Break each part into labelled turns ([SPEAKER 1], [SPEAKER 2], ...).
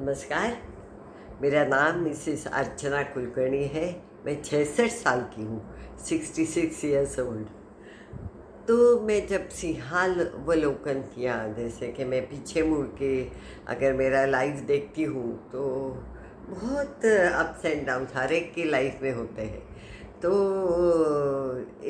[SPEAKER 1] नमस्कार। मेरा नाम मिसिस अर्चना कुलकर्णी है। मैं छसठ साल की हूँ। सिक्सटी सिक्स ईयर्स ओल्ड तो मैं जब सिंहाल अवलोकन किया, जैसे कि मैं पीछे मुड़ के अगर मेरा लाइफ देखती हूँ तो बहुत अप्स एंड डाउन हर एक की लाइफ में होते हैं। तो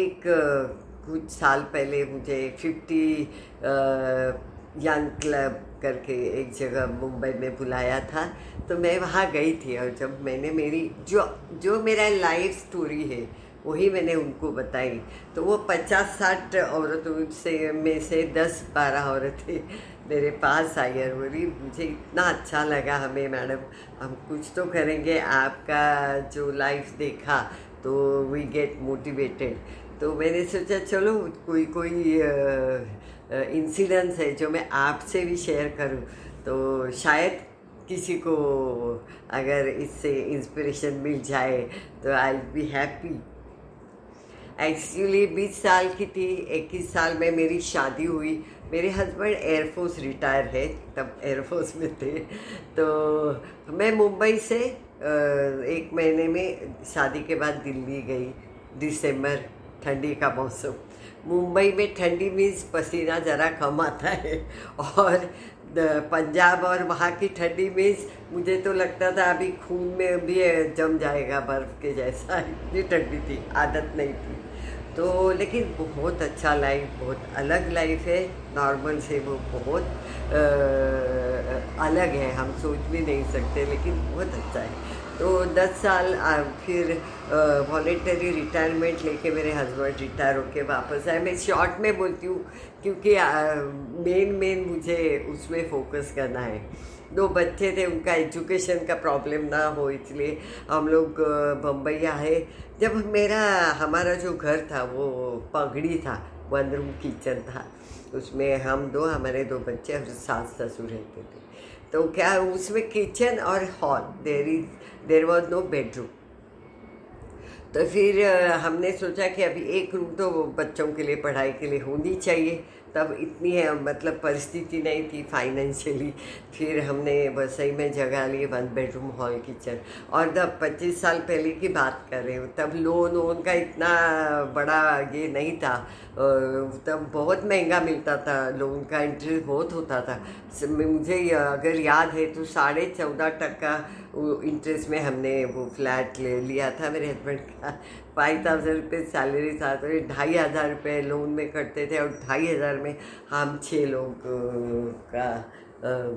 [SPEAKER 1] एक कुछ साल पहले मुझे फिफ्टी यंग क्लब करके एक जगह मुंबई में बुलाया था तो मैं वहाँ गई थी और जब मैंने मेरी, जो जो मेरा लाइफ स्टोरी है, वही मैंने उनको बताई। तो वो पचास साठ औरतों से, में से दस बारह औरतें मेरे पास आई और बोली, मुझे इतना अच्छा लगा हमें मैडम, हम कुछ तो करेंगे, आपका जो लाइफ देखा तो वी गेट मोटिवेटेड तो मैंने सोचा, चलो कोई कोई इंसिडेंस है जो मैं आपसे भी शेयर करूँ। तो शायद किसी को अगर इससे इंस्पिरेशन मिल जाए तो आई बी हैप्पी एक्चुअली बीस साल की थी, इक्कीस साल में मेरी शादी हुई। मेरे हस्बैंड एयरफोर्स रिटायर है, तब एयरफोर्स में थे। तो मैं मुंबई से एक महीने में शादी के बाद दिल्ली गई, दिसंबर, ठंडी का मौसम। मुंबई में ठंडी मीन्स पसीना ज़रा कम आता है। और पंजाब और वहाँ की ठंडी मीन्स मुझे तो लगता था अभी खून में भी जम जाएगा बर्फ़ के जैसा। इतनी ठंडी थी आदत नहीं थी। तो लेकिन बहुत अच्छा लाइफ बहुत अलग लाइफ है। नॉर्मल से वो बहुत आ, अलग है। हम सोच भी नहीं सकते लेकिन बहुत अच्छा है। तो 10 साल फिर वॉलेंटरी रिटायरमेंट लेके मेरे हस्बैंड रिटायर होके वापस आए। मैं शॉर्ट में बोलती हूँ, क्योंकि मेन मेन मुझे उसमें फोकस करना है। दो बच्चे थे, उनका एजुकेशन का प्रॉब्लम ना हो इसलिए हम लोग बम्बई आए जब मेरा, हमारा जो घर था, वो पगड़ी था वन रूम किचन था, उसमें हम दो, हमारे दो बच्चे और सास ससुर रहते थे। तो क्या, उसमें किचन और hall there is there was no bedroom तो फिर हमने सोचा कि अभी एक रूम तो बच्चों के लिए, पढ़ाई के लिए होनी चाहिए। तब इतनी है मतलब परिस्थिति नहीं थी फाइनेंशियली फिर हमने वसई में जगह ली वन बेडरूम हॉल किचन और जब पच्चीस साल पहले की बात कर रहे हो, तब लोन वोन का इतना बड़ा ये नहीं था। तब बहुत महँगा मिलता था लोन का इंटरेस्ट बहुत होता था। मुझे अगर याद है तो साढ़े चौदह टका इंटरेस्ट में हमने वो फ्लैट ले लिया था मेरे हस्बैंड का। फाइव थाउज़ेंड रुपये सैलरी था तो ढाई हज़ार रुपये लोन में करते थे और ढाई हज़ार में हम छः लोग का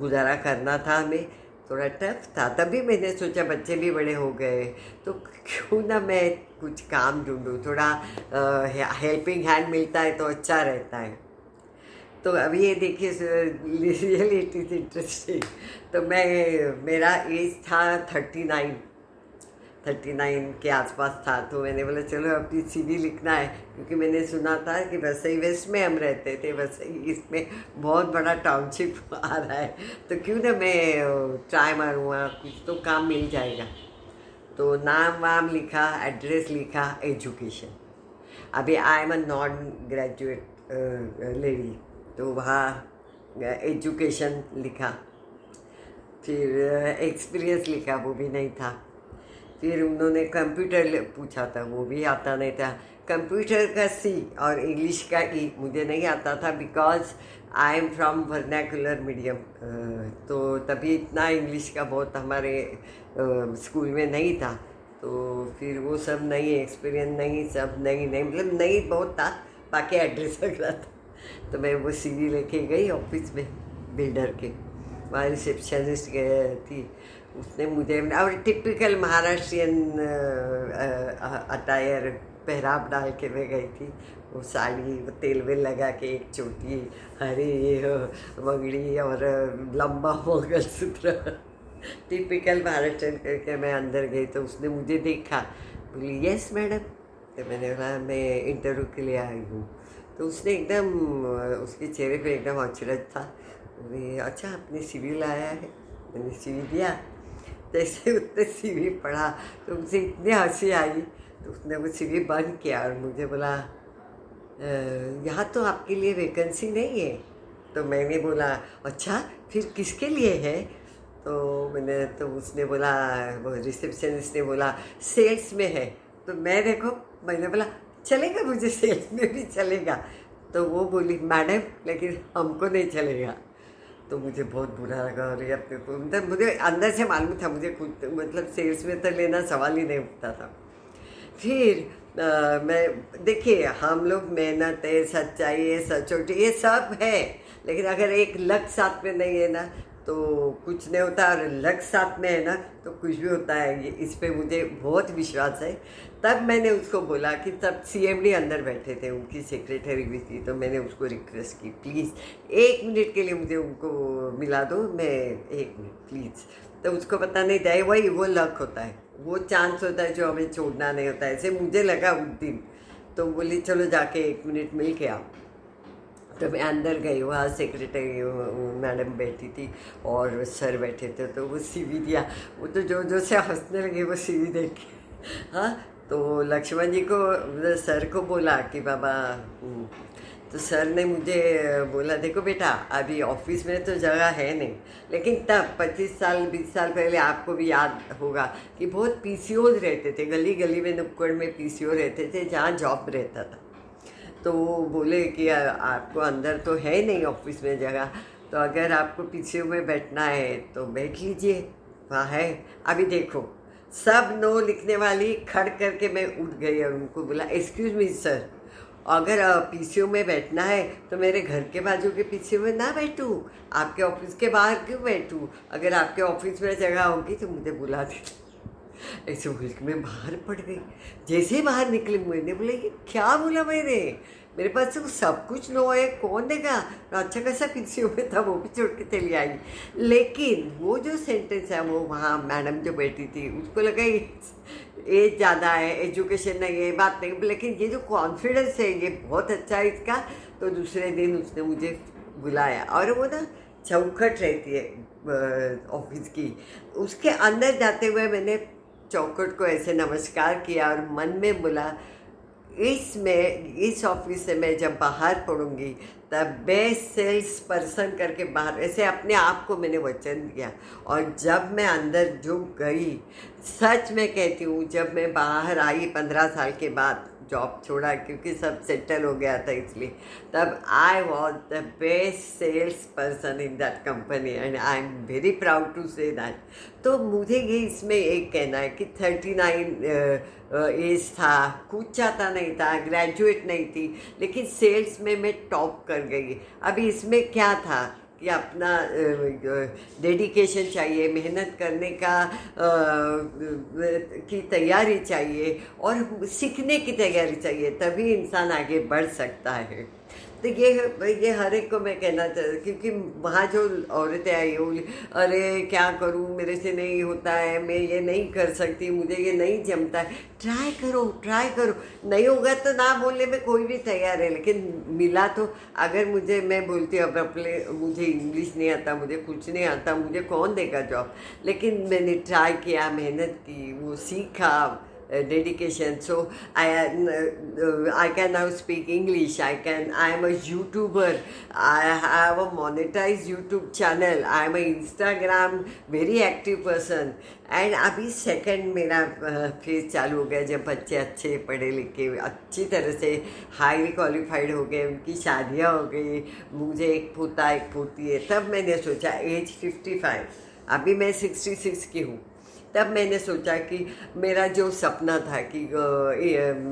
[SPEAKER 1] गुजारा करना था हमें। थोड़ा टफ था, तभी मैंने सोचा बच्चे भी बड़े हो गए। तो क्यों ना मैं कुछ काम ढूंढूँ, थोड़ा हेल्पिंग हैंड मिलता है तो अच्छा रहता है। तो अभी ये देखिए रियली इट इज़ इंटरेस्टिंग। तो मैं, मेरा एज था थर्टी नाइन थर्टी नाइन के आसपास था तो मैंने बोला, चलो अपनी सी लिखना है। क्योंकि मैंने सुना था कि वसई वेस्ट में हम रहते थे वसई इसमें बहुत बड़ा टाउनशिप आ रहा है। तो क्यों ना मैं ट्राई मारूँगा कुछ तो काम मिल जाएगा। तो नाम वाम लिखा एड्रेस लिखा एजुकेशन अभी I am a non graduate lady तो वहाँ एजुकेशन लिखा। फिर एक्सपीरियंस लिखा, वो भी नहीं था। फिर उन्होंने कंप्यूटर पूछा था, वो भी आता नहीं था। कंप्यूटर का सी और इंग्लिश का ई, मुझे नहीं आता था because I am from vernacular medium तो तभी इतना इंग्लिश का बहुत हमारे स्कूल में नहीं था। तो फिर वो सब नहीं एक्सपीरियंस नहीं, सब नहीं नहीं मतलब नहीं बहुत था, बाकी एड्रेस वगैरह था। तो मैं वो सी लेके गई ऑफ़िस में बिल्डर के। वहाँ रिसेप्शनिस्ट गए थी, उसने मुझे, और टिपिकल महाराष्ट्रियन अटायर पहराव डाल के मैं गई थी, वो साड़ी, वो तेल वेल लगा के एक चोटी हरी मगड़ी और लंबा मंगलसूत्र टिपिकल महाराष्ट्र करके मैं अंदर गई तो उसने मुझे देखा, बोली यस मैडम तो मैंने बोला मैं इंटरव्यू के लिए आई हूँ. तो उसने एकदम उसके चेहरे पे एकदम अचरज था। अच्छा आपने सीवी लाया है। मैंने सीवी दिया। जैसे उसने सीवी पढ़ा तो मुझे इतनी हँसी आई। तो उसने वो सीवी बंद किया और मुझे बोला यहाँ तो आपके लिए वैकेंसी नहीं है। तो मैंने बोला अच्छा फिर किसके लिए है? तो मैंने तो उसने बोला, वो रिसेप्शनिस्ट ने बोला सेल्स में है। तो मैं देखो, मैंने बोला, चलेगा मुझे सेल्स में भी चलेगा। तो वो बोली, मैडम, लेकिन हमको नहीं चलेगा। तो मुझे बहुत बुरा लगा और ये अपने को मतलब मुझे अंदर से मालूम था मुझे कुछ मतलब सेल्स में तो लेना सवाल ही नहीं उठता था। फिर आ, मैं देखिए हम लोग मेहनत है सच्चाई है सचोटी ये सब है लेकिन अगर एक लक साथ में नहीं है ना तो कुछ नहीं होता और लक साथ में है ना तो कुछ भी होता है। ये इस पर मुझे बहुत विश्वास है। तब मैंने उसको बोला कि तब सीएमडी अंदर बैठे थे, उनकी सेक्रेटरी भी थी तो मैंने उसको रिक्वेस्ट की प्लीज़ एक मिनट के लिए मुझे उनको मिला दो, मैं एक मिनट प्लीज़ तो उसको पता नहीं था वही वो लक होता है। वो चांस होता है जो हमें छोड़ना नहीं होता ऐसे मुझे लगा उस दिन। तो बोली, चलो जाके एक मिनट मिल के आओ। तो मैं अंदर गई वहाँ सेक्रेटरी मैडम बैठी थी और सर बैठे थे तो वो सीवी दिया। वो तो जो जो से हंसने लगे वो सीवी देख के। हाँ तो लक्ष्मण जी को सर को बोला कि बाबा हम्म, तो सर ने मुझे बोला देखो बेटा अभी ऑफ़िस में तो जगह है नहीं लेकिन तब पच्चीस साल बीस साल पहले आपको भी याद होगा कि बहुत पीसीओज रहते थे गली गली में नुक्कड़ में पीसीओ रहते थे जहाँ जॉब रहता था। तो वो बोले कि आपको अंदर तो है नहीं ऑफ़िस में जगह तो अगर आपको पीसीओ में बैठना है तो बैठ लीजिए, वहाँ है। अभी देखो, सब नो लिखने वाली खड़ करके मैं उठ गई और उनको बोला एक्सक्यूज मी सर अगर पीसीओ में बैठना है तो मेरे घर के बाजू के पीसीओ में ना बैठूँ। आपके ऑफ़िस के बाहर क्यों बैठूँ? अगर आपके ऑफ़िस में जगह होगी तो मुझे बुला दे ऐसे बोल के मैं बाहर पड़ गई। जैसे ही बाहर निकले, मैंने बोला, ये क्या बोला मैंने? मेरे पास तो सब कुछ नो है, कौन देगा? अच्छा कैसा पीछे हुए था, वो भी छोड़ के चली आई। लेकिन वो जो सेंटेंस है, वो वहाँ मैडम जो बैठी थी, उसको लगा एज ज़्यादा है एजुकेशन नहीं है बात नहीं। लेकिन ये जो कॉन्फिडेंस है, ये बहुत अच्छा है इसका। तो दूसरे दिन उसने मुझे बुलाया और वो ना चौखट रहती है ऑफ़िस की। उसके अंदर जाते हुए मैंने चौखट को ऐसे नमस्कार किया और मन में बोला इसमें इस ऑफ़िस से मैं जब बाहर पढ़ूँगी तब बेस्ट सेल्स पर्सन करके बाहर, ऐसे अपने आप को मैंने वचन दिया। और जब मैं अंदर झुक गई, सच में कहती हूँ, जब मैं बाहर आई पंद्रह साल के बाद जॉब छोड़ा क्योंकि सब सेटल हो गया था इसलिए। तब I was the best sales person in that company and I am very proud to say that तो मुझे ये इसमें एक कहना है कि थर्टी नाइन एज था, कुछ चाहता नहीं था ग्रेजुएट नहीं थी, लेकिन सेल्स में मैं टॉप कर गई। अभी इसमें क्या था? कि अपना डेडिकेशन चाहिए, मेहनत करने का की तैयारी चाहिए और सीखने की तैयारी चाहिए, तभी इंसान आगे बढ़ सकता है। तो ये ये हर एक को मैं कहना चाहती क्योंकि वहाँ जो औरतें आई बोली अरे क्या करूँ, मेरे से नहीं होता है, मैं ये नहीं कर सकती, मुझे ये नहीं जमता है। ट्राई करो ट्राई करो। नहीं होगा तो ना बोलने में कोई भी तैयार है, लेकिन मिला तो अगर मुझे, मैं बोलती हूँ, अब अपने, मुझे इंग्लिश नहीं आता, मुझे कुछ नहीं आता, मुझे कौन देगा जॉब लेकिन मैंने ट्राई किया, मेहनत की, वो सीखा dedication so i uh, i can now speak english i can i am a youtuber i have a monetized youtube channel i am a instagram very active person and अभी second मेरा phase uh, चालू हो गया जब बच्चे अच्छे पढ़े लिखे अच्छी तरह से हाईली क्वालिफाइड हो गए उनकी शादियाँ हो गई मुझे एक पोता एक पोती है तब मैंने सोचा एज फिफ्टी फाइव अभी मैं सिक्सटी सिक्स की हूँ तब मैंने सोचा कि मेरा जो सपना था कि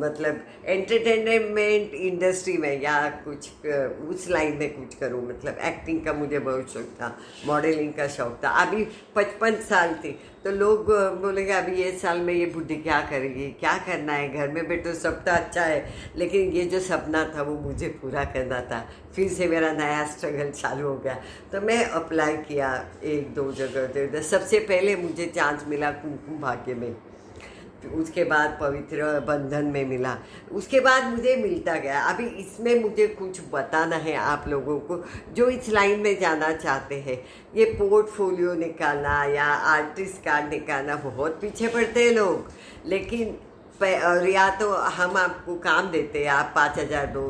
[SPEAKER 1] मतलब एंटरटेनमेंट इंडस्ट्री में या कुछ उस लाइन में कुछ करूँ मतलब एक्टिंग का मुझे बहुत शौक था मॉडलिंग का शौक था। अभी पचपन साल थी तो लोग बोलेंगे, अभी ये साल में ये बुढ़ी क्या करेगी? क्या करना है? घर में बैठो सब तो अच्छा है। लेकिन ये जो सपना था, वो मुझे पूरा करना था। फिर से मेरा नया स्ट्रगल चालू हो गया। तो मैं अप्लाई किया एक दो जगह। सबसे पहले मुझे चांस मिला कुमकुम भाग्य में। उसके बाद पवित्र बंधन में मिला। उसके बाद मुझे मिलता गया। अभी इसमें मुझे कुछ बताना है आप लोगों को, जो इस लाइन में जाना चाहते हैं। ये पोर्टफोलियो निकालना या आर्टिस्ट कार्ड निकालना बहुत पीछे पड़ते हैं लोग। लेकिन और या तो हम आपको काम देते हैं, आप पाँच हज़ार दो,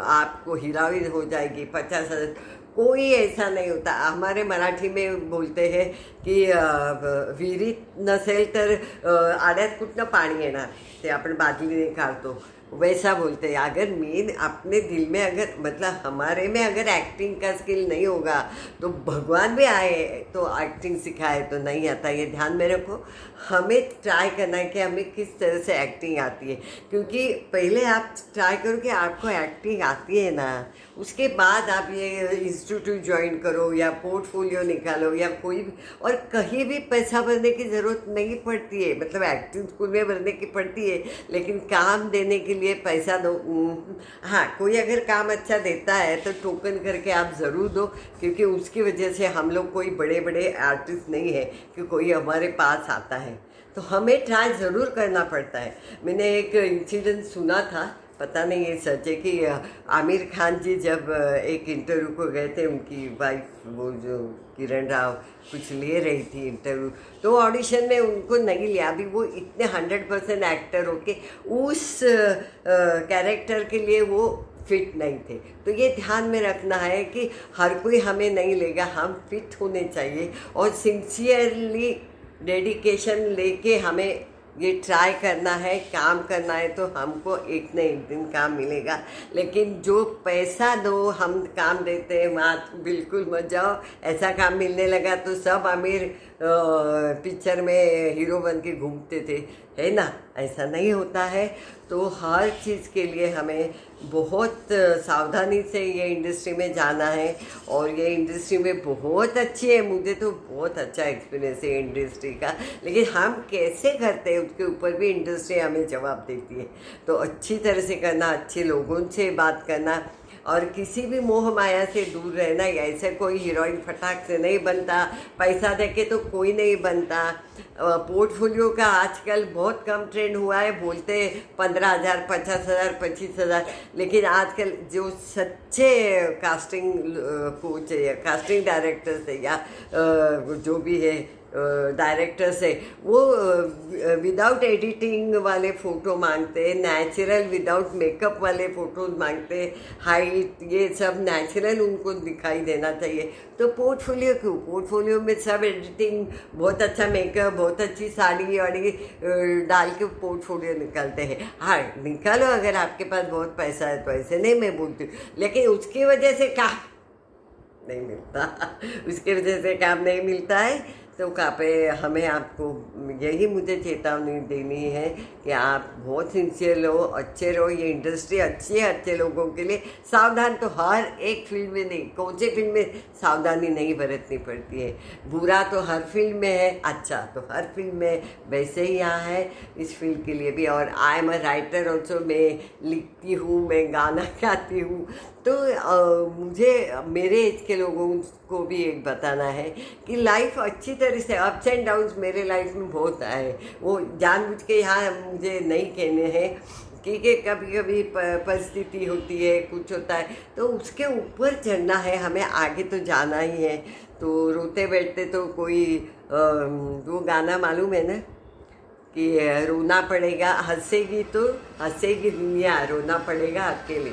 [SPEAKER 1] आपको हीराविन हो जाएगी, पचास हज़ार, कोई ऐसा नहीं होता। हमारे मराठी में बोलते हैं की विहिरीत नसेल तर आड्यात कुठनं पाणी येणार? ते आपण बादलीने काढतो वैसा बोलते हैं, अगर मेन अपने दिल में अगर मतलब हमारे में अगर एक्टिंग का स्किल नहीं होगा तो भगवान भी आए तो एक्टिंग सिखाए तो नहीं आता, ये ध्यान में रखो। हमें ट्राई करना है कि हमें किस तरह से एक्टिंग आती है, क्योंकि पहले आप ट्राई करो कि आपको एक्टिंग आती है ना, उसके बाद आप ये इंस्टीट्यूट ज्वाइन करो, या पोर्टफोलियो निकालो, या कोई भी, और कहीं भी पैसा भरने की ज़रूरत नहीं पड़ती है मतलब एक्टिंग स्कूल में भरने की पड़ती है, लेकिन काम देने के लिए पैसा दो। हाँ कोई अगर काम अच्छा देता है तो टोकन करके आप ज़रूर दो, क्योंकि उसकी वजह से हम लोग कोई बड़े बड़े आर्टिस्ट नहीं है, कि कोई हमारे पास आता है। तो हमें ट्राई ज़रूर करना पड़ता है। मैंने एक इंसिडेंट सुना था पता नहीं ये सच है कि आमिर खान जी जब एक इंटरव्यू को गए थे, उनकी वाइफ वो जो किरण राव कुछ ले रही थी इंटरव्यू तो ऑडिशन में उनको नहीं लिया। अभी वो इतने हंड्रेड परसेंट एक्टर हो के उस कैरेक्टर के लिए वो फिट नहीं थे। तो ये ध्यान में रखना है कि हर कोई हमें नहीं लेगा, हम फिट होने चाहिए और सिंसियरली डेडिकेशन लेके हमें ये ट्राई करना है, काम करना है तो हमको एक न एक दिन काम मिलेगा। लेकिन जो पैसा दो, हम काम देते हैं वहाँ बिल्कुल मत जाओ। ऐसा काम मिलने लगा तो सब अमीर पिक्चर में हीरो बन के घूमते थे। है ना? ऐसा नहीं होता है। तो हर चीज़ के लिए हमें बहुत सावधानी से ये इंडस्ट्री में जाना है और ये इंडस्ट्री में बहुत अच्छी है। मुझे तो बहुत अच्छा एक्सपीरियंस है इंडस्ट्री का। लेकिन हम कैसे करते हैं, उसके ऊपर भी इंडस्ट्री हमें जवाब देती है। तो अच्छी तरह से करना, अच्छे लोगों से बात करना और किसी भी मोह माया से दूर रहना ऐसे कोई हीरोइन फटाक से नहीं बनता, पैसा दे के तो कोई नहीं बनता। पोर्टफोलियो का आजकल बहुत कम ट्रेंड हुआ है, बोलते पंद्रह हज़ार, पचास हज़ार, पच्चीस हज़ार। लेकिन आजकल जो सच्चे कास्टिंग कोच है या कास्टिंग डायरेक्टर्स है या जो भी है डायरेक्टर से। वो विदाउट एडिटिंग वाले फ़ोटो मांगते हैं नेचुरल विदाउट मेकअप वाले फ़ोटो मांगते हाइट ये सब नेचुरल उनको दिखाई देना चाहिए। तो पोर्टफोलियो क्यों? पोर्टफोलियो में सब एडिटिंग बहुत अच्छा मेकअप बहुत अच्छी साड़ी वाड़ी डाल के पोर्टफोलियो निकालते हैं। हाँ निकालो अगर आपके पास बहुत पैसा है तो ऐसे नहीं मैं बोलती हूँ। लेकिन उसकी वजह से काम नहीं मिलता। उसकी वजह से काम नहीं मिलता है। तो पे हमें आपको यही मुझे चेतावनी देनी है कि आप बहुत सिंसियर रहो अच्छे रहो। ये इंडस्ट्री अच्छी है अच्छे लोगों के लिए। सावधान तो हर एक फ़ील्ड में नहीं कौन से फ़ील्ड में सावधानी नहीं बरतनी पड़ती है। बुरा तो हर फ़ील्ड में है अच्छा तो हर फ़ील्ड में वैसे ही यहाँ है। इस फ़ील्ड के लिए भी और I am a writer also मैं लिखती हूँ मैं गाना गाती हूँ। तो आ, मुझे मेरे एज के लोगों को भी एक बताना है कि लाइफ अच्छी तरह से अप्स एंड डाउन्स मेरे लाइफ में बहुत आए। वो जानबूझ के यहाँ मुझे नहीं कहने हैं क्योंकि कभी कभी परिस्थिति होती है, कुछ होता है। तो उसके ऊपर चढ़ना है, हमें आगे तो जाना ही है। तो रोते बैठते तो कोई वो गाना मालूम है ना? कि रोना पड़ेगा, हंसेगी तो हंसेगी दुनिया, रोना पड़ेगा अकेले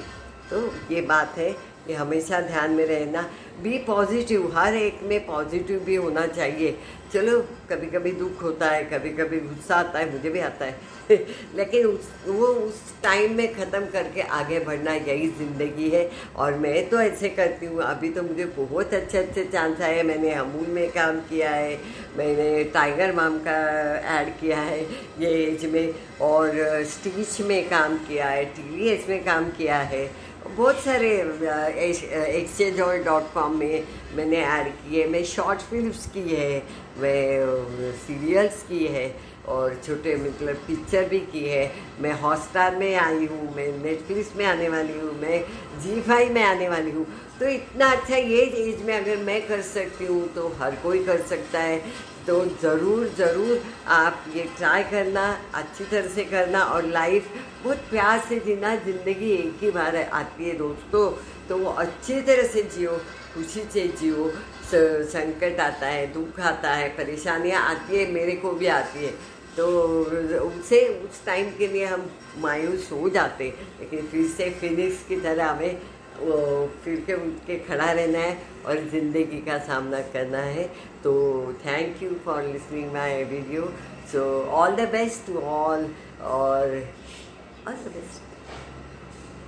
[SPEAKER 1] तो ये बात है कि हमेशा ध्यान में रहना। बी पॉजिटिव हर एक में पॉजिटिव भी होना चाहिए। चलो कभी कभी दुख होता है कभी कभी गुस्सा आता है, मुझे भी आता है। लेकिन उस, वो उस टाइम में ख़त्म करके आगे बढ़ना यही ज़िंदगी है। और मैं तो ऐसे करती हूँ, अभी तो मुझे बहुत अच्छे अच्छे चांस आए मैंने अमूल में काम किया है, मैंने टाइगर माम का ऐड किया है, ये एज में। और स्टीच में काम किया है टी में काम किया है। बहुत सारे एक्सचेंज और डॉट कॉम में मैंने ऐड किए मैं शॉर्ट फिल्म्स की है, मैं सीरियल्स की है और छोटे मतलब पिक्चर भी की है। मैं हॉटस्टार में आई हूँ, मैं नेटफ्लिक्स में आने वाली हूँ, मैं जी फाई में आने वाली हूँ। तो इतना अच्छा ये एज में अगर मैं कर सकती हूँ तो हर कोई कर सकता है। तो ज़रूर ज़रूर आप ये ट्राई करना, अच्छी तरह से करना और लाइफ बहुत प्यार से जीना, ज़िंदगी एक ही बार आती है दोस्तों। तो वो अच्छी तरह से जियो, खुशी से जियो संकट आता है, दुख आता है, परेशानियाँ आती है, मेरे को भी आती है। तो उसे, उस टाइम के लिए हम मायूस हो जाते लेकिन फिर से फिनिक्स की तरह हमें वो फिर के उठ के खड़ा रहना है और ज़िंदगी का सामना करना है। तो thank you for listening my video so all the best to all और ऑल द बेस्ट